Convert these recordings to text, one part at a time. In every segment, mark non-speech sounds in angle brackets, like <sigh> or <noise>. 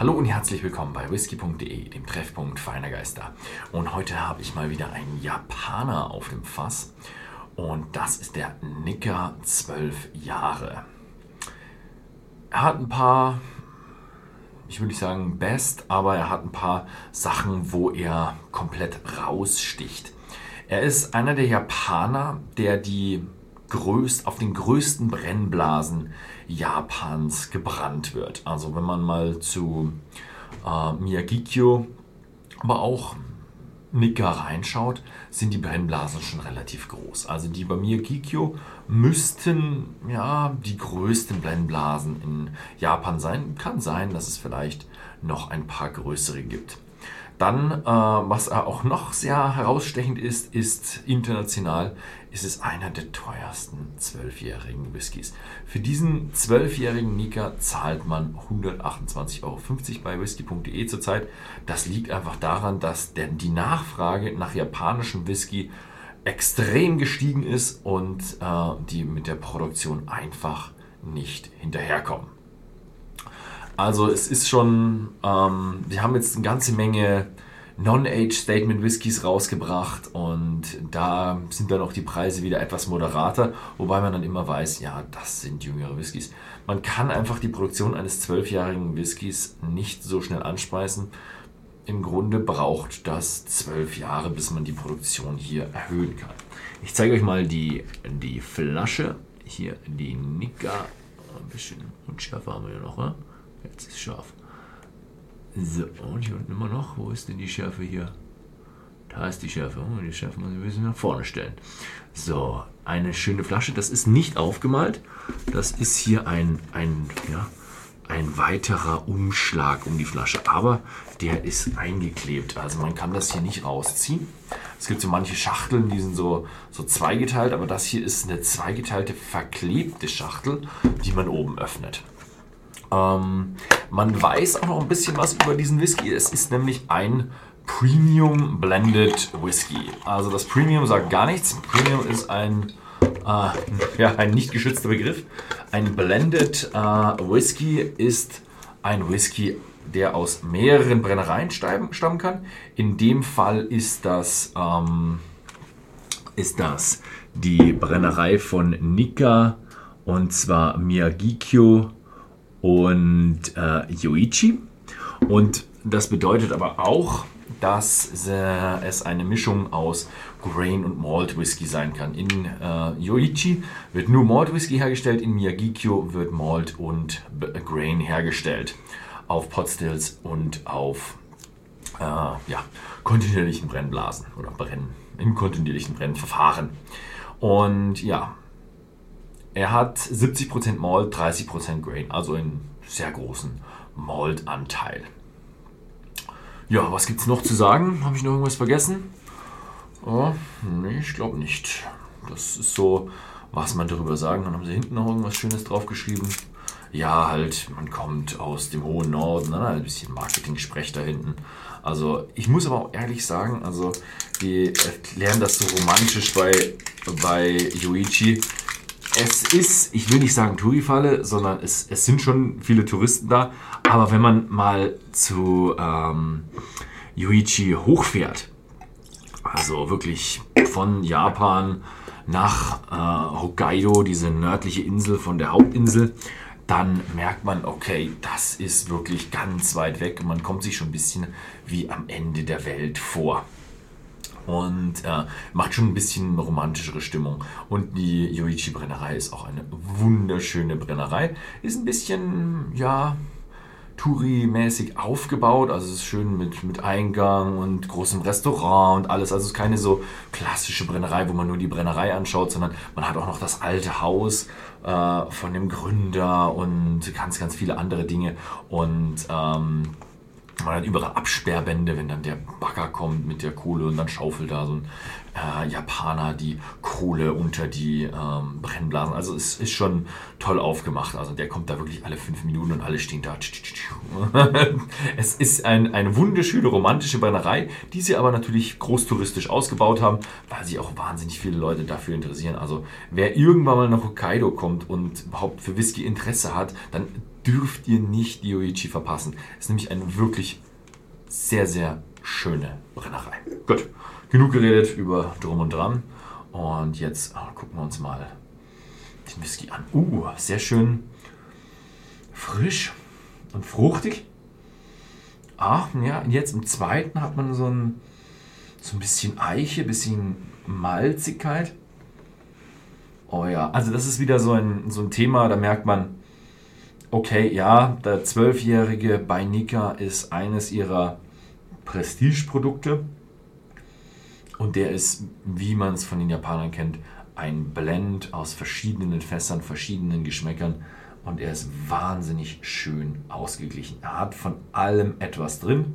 Hallo und herzlich willkommen bei whisky.de, dem Treffpunkt feiner Geister. Und heute habe ich mal wieder einen Japaner auf dem Fass. Und das ist der Nicker 12 Jahre. Er hat ein paar, ich würde nicht sagen best, aber er hat ein paar Sachen, wo er komplett raussticht. Er ist einer der Japaner, der die größt, auf den größten Brennblasen Japans gebrannt wird. Also wenn man mal zu äh, Miyagikyo, aber auch Nika reinschaut, sind die Brennblasen schon relativ groß. Also die bei Miyagikyo müssten ja die größten Brennblasen in Japan sein. Kann sein, dass es vielleicht noch ein paar größere gibt. Dann, äh, was auch noch sehr herausstechend ist, ist international, ist es einer der teuersten zwölfjährigen Whiskys. Für diesen zwölfjährigen Nika zahlt man 128,50 Euro bei whisky.de zurzeit. Das liegt einfach daran, dass der, die Nachfrage nach japanischem Whisky extrem gestiegen ist und äh, die mit der Produktion einfach nicht hinterherkommen. Also es ist schon, ähm, wir haben jetzt eine ganze Menge Non-Age-Statement Whiskys rausgebracht und da sind dann auch die Preise wieder etwas moderater, wobei man dann immer weiß, ja, das sind jüngere Whiskys. Man kann einfach die Produktion eines zwölfjährigen Whiskys nicht so schnell anspeisen. Im Grunde braucht das zwölf Jahre, bis man die Produktion hier erhöhen kann. Ich zeige euch mal die, die Flasche. Hier die Nika. Ein bisschen unschärfer haben wir ja noch, ne? Jetzt ist scharf. So, und hier unten immer noch. Wo ist denn die Schärfe hier? Da ist die Schärfe. Oh, die Schärfe muss ich ein bisschen nach vorne stellen. So, eine schöne Flasche. Das ist nicht aufgemalt. Das ist hier ein, ein, ja, ein weiterer Umschlag um die Flasche. Aber der ist eingeklebt. Also man kann das hier nicht rausziehen. Es gibt so manche Schachteln, die sind so, so zweigeteilt. Aber das hier ist eine zweigeteilte, verklebte Schachtel, die man oben öffnet. Ähm, man weiß auch noch ein bisschen was über diesen Whisky. Es ist nämlich ein Premium Blended Whisky. Also das Premium sagt gar nichts. Premium ist ein, äh, <laughs> ja, ein nicht geschützter Begriff. Ein Blended äh, Whisky ist ein Whisky, der aus mehreren Brennereien stammen kann. In dem Fall ist das, ähm, ist das die Brennerei von Nika und zwar Miyagikyo und äh, Yoichi. Und das bedeutet aber auch, dass äh, es eine Mischung aus Grain und Malt Whisky sein kann. In äh, Yoichi wird nur Malt Whisky hergestellt, in Miyagikyo wird Malt und Grain hergestellt. Auf Potstills und auf äh, ja, kontinuierlichen Brennblasen oder Brennen, im kontinuierlichen Brennverfahren. Und ja, er hat 70% Malt, 30% Grain, also einen sehr großen Malt-Anteil. Ja, was gibt es noch zu sagen? Habe ich noch irgendwas vergessen? Oh, nee, ich glaube nicht. Das ist so, was man darüber sagen kann. Haben sie hinten noch irgendwas Schönes draufgeschrieben? Ja, halt, man kommt aus dem hohen Norden, ne? ein bisschen Marketing-Sprech da hinten. Also, ich muss aber auch ehrlich sagen, also, die erklären das so romantisch bei, bei Yuichi es ist, ich will nicht sagen Touri-Falle, sondern es, es sind schon viele Touristen da. Aber wenn man mal zu ähm, Yuichi hochfährt, also wirklich von Japan nach äh, Hokkaido, diese nördliche Insel von der Hauptinsel, dann merkt man, okay, das ist wirklich ganz weit weg man kommt sich schon ein bisschen wie am Ende der Welt vor und äh, macht schon ein bisschen romantischere Stimmung. Und die Yoichi Brennerei ist auch eine wunderschöne Brennerei. Ist ein bisschen, ja, Touri-mäßig aufgebaut. Also es ist schön mit, mit Eingang und großem Restaurant und alles. Also es ist keine so klassische Brennerei, wo man nur die Brennerei anschaut, sondern man hat auch noch das alte Haus äh, von dem Gründer und ganz, ganz viele andere Dinge. Und ähm, man hat überall Absperrbände, wenn dann der Bagger kommt mit der Kohle und dann schaufelt da so ein äh, Japaner die Kohle unter die ähm, Brennblasen. Also es ist schon toll aufgemacht. Also der kommt da wirklich alle fünf Minuten und alle stehen da. <laughs> es ist ein, eine wunderschöne romantische Brennerei, die sie aber natürlich großtouristisch ausgebaut haben, weil sich auch wahnsinnig viele Leute dafür interessieren. Also wer irgendwann mal nach Hokkaido kommt und überhaupt für Whisky Interesse hat, dann dürft ihr nicht die Yoichi verpassen. Es ist nämlich eine wirklich sehr, sehr schöne Brennerei. Gut, genug geredet über Drum und Dran. Und jetzt oh, gucken wir uns mal den Whisky an. Uh, sehr schön frisch und fruchtig. Ach, ja, jetzt im zweiten hat man so ein, so ein bisschen Eiche, bisschen Malzigkeit. Oh ja, also das ist wieder so ein, so ein Thema, da merkt man, okay, ja, der Zwölfjährige bei Nika ist eines ihrer Prestigeprodukte. Und der ist, wie man es von den Japanern kennt, ein Blend aus verschiedenen Fässern, verschiedenen Geschmäckern. Und er ist wahnsinnig schön ausgeglichen. Er hat von allem etwas drin.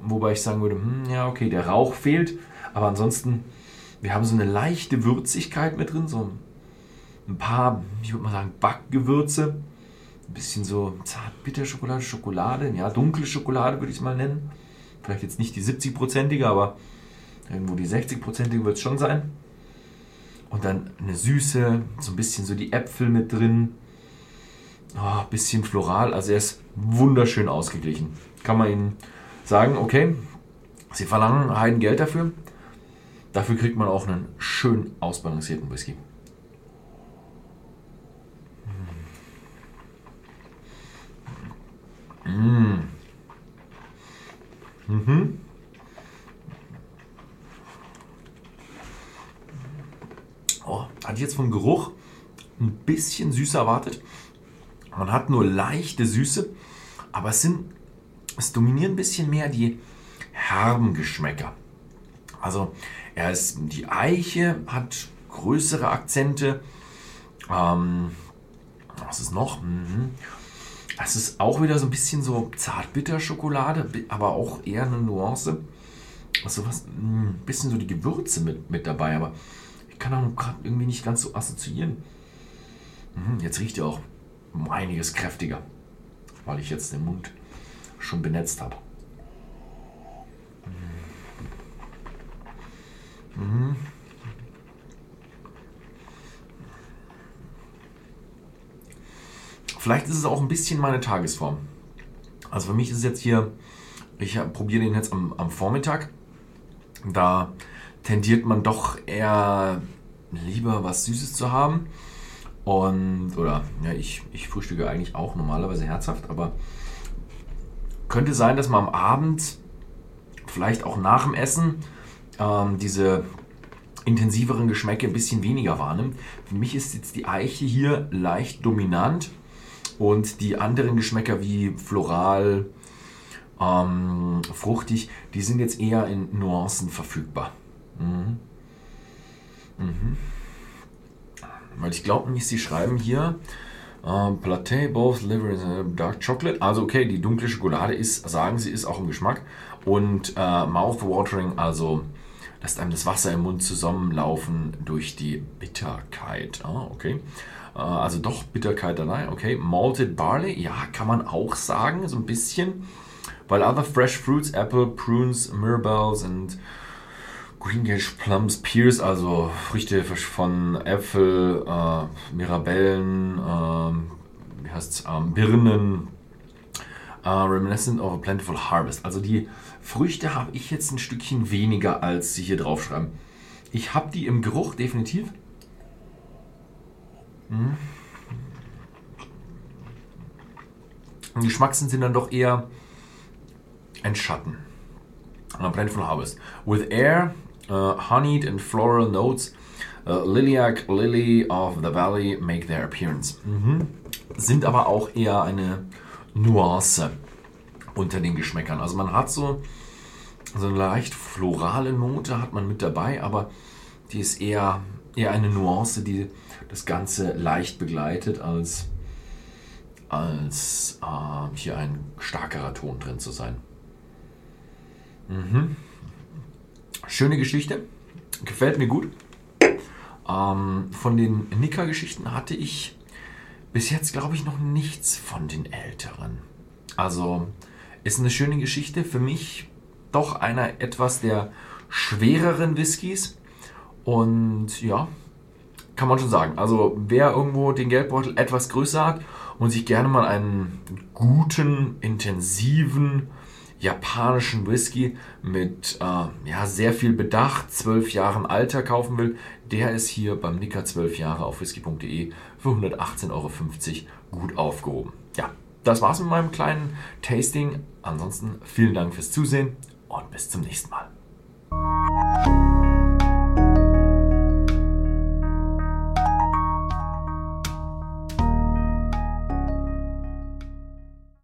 Wobei ich sagen würde, hm, ja, okay, der Rauch fehlt. Aber ansonsten, wir haben so eine leichte Würzigkeit mit drin. So ein paar, ich würde mal sagen, Backgewürze ein bisschen so Zartbitterschokolade, Schokolade, ja, dunkle Schokolade würde ich es mal nennen. Vielleicht jetzt nicht die 70-prozentige, aber irgendwo die 60-prozentige wird es schon sein. Und dann eine Süße, so ein bisschen so die Äpfel mit drin. Oh, bisschen floral, also er ist wunderschön ausgeglichen. Kann man Ihnen sagen, okay, Sie verlangen Heiden Geld dafür. Dafür kriegt man auch einen schön ausbalancierten Whisky. Mm. Mhm. Oh, hatte ich jetzt vom Geruch ein bisschen süßer erwartet. Man hat nur leichte Süße, aber es sind, es dominieren ein bisschen mehr die herben Geschmäcker. Also er ist, die Eiche hat größere Akzente. Ähm, was ist noch? Mhm. Das ist auch wieder so ein bisschen so Zartbitter-Schokolade, aber auch eher eine Nuance. Also was, ein hm, bisschen so die Gewürze mit, mit dabei, aber ich kann auch gerade irgendwie nicht ganz so assoziieren. Mhm, jetzt riecht er auch um einiges kräftiger, weil ich jetzt den Mund schon benetzt habe. Mhm. Vielleicht ist es auch ein bisschen meine Tagesform. Also für mich ist es jetzt hier, ich probiere den jetzt am, am Vormittag. Da tendiert man doch eher lieber was Süßes zu haben. Und, oder, ja, ich, ich frühstücke eigentlich auch normalerweise herzhaft, aber könnte sein, dass man am Abend, vielleicht auch nach dem Essen, ähm, diese intensiveren Geschmäcke ein bisschen weniger wahrnimmt. Für mich ist jetzt die Eiche hier leicht dominant und die anderen Geschmäcker wie floral, ähm, fruchtig, die sind jetzt eher in Nuancen verfügbar. Mhm. Mhm. Weil ich glaube nicht, sie schreiben hier uh, Platé, both liver and dark chocolate. Also okay, die dunkle Schokolade ist, sagen sie, ist auch im Geschmack. Und uh, mouth-watering, also lässt einem das Wasser im Mund zusammenlaufen durch die Bitterkeit. Ah, okay. Äh, also doch Bitterkeit dabei, okay. Malted Barley, ja, kann man auch sagen, so ein bisschen. Weil other fresh fruits, apple, prunes, mirabelles und Greengage Plums, Pears, also Früchte von Äpfel, äh, Mirabellen, äh, wie heißt's, ähm, Birnen, äh, reminiscent of a plentiful harvest. Also die Früchte habe ich jetzt ein Stückchen weniger, als sie hier draufschreiben. Ich habe die im Geruch definitiv. Mhm. Und Geschmack sind dann doch eher ein Schatten. A plentiful harvest. With air, uh, honeyed and floral notes, uh, Lilac, Lily of the Valley make their appearance. Mhm. Sind aber auch eher eine Nuance unter den Geschmäckern. Also man hat so, so eine leicht florale Note hat man mit dabei, aber die ist eher, eher eine Nuance, die das Ganze leicht begleitet, als, als äh, hier ein starkerer Ton drin zu sein. Mhm. Schöne Geschichte. gefällt mir gut. Ähm, von den Nicker-Geschichten hatte ich bis jetzt, glaube ich, noch nichts von den älteren. Also ist eine schöne Geschichte. Für mich doch einer etwas der schwereren Whiskys. Und ja, kann man schon sagen. Also wer irgendwo den Geldbeutel etwas größer hat und sich gerne mal einen guten, intensiven japanischen Whisky mit äh, ja, sehr viel Bedacht, 12 Jahren Alter kaufen will, der ist hier beim Nicker 12 Jahre auf whisky.de für 118,50 Euro gut aufgehoben. Ja, das war's mit meinem kleinen Tasting. Ansonsten vielen Dank fürs Zusehen und bis zum nächsten Mal.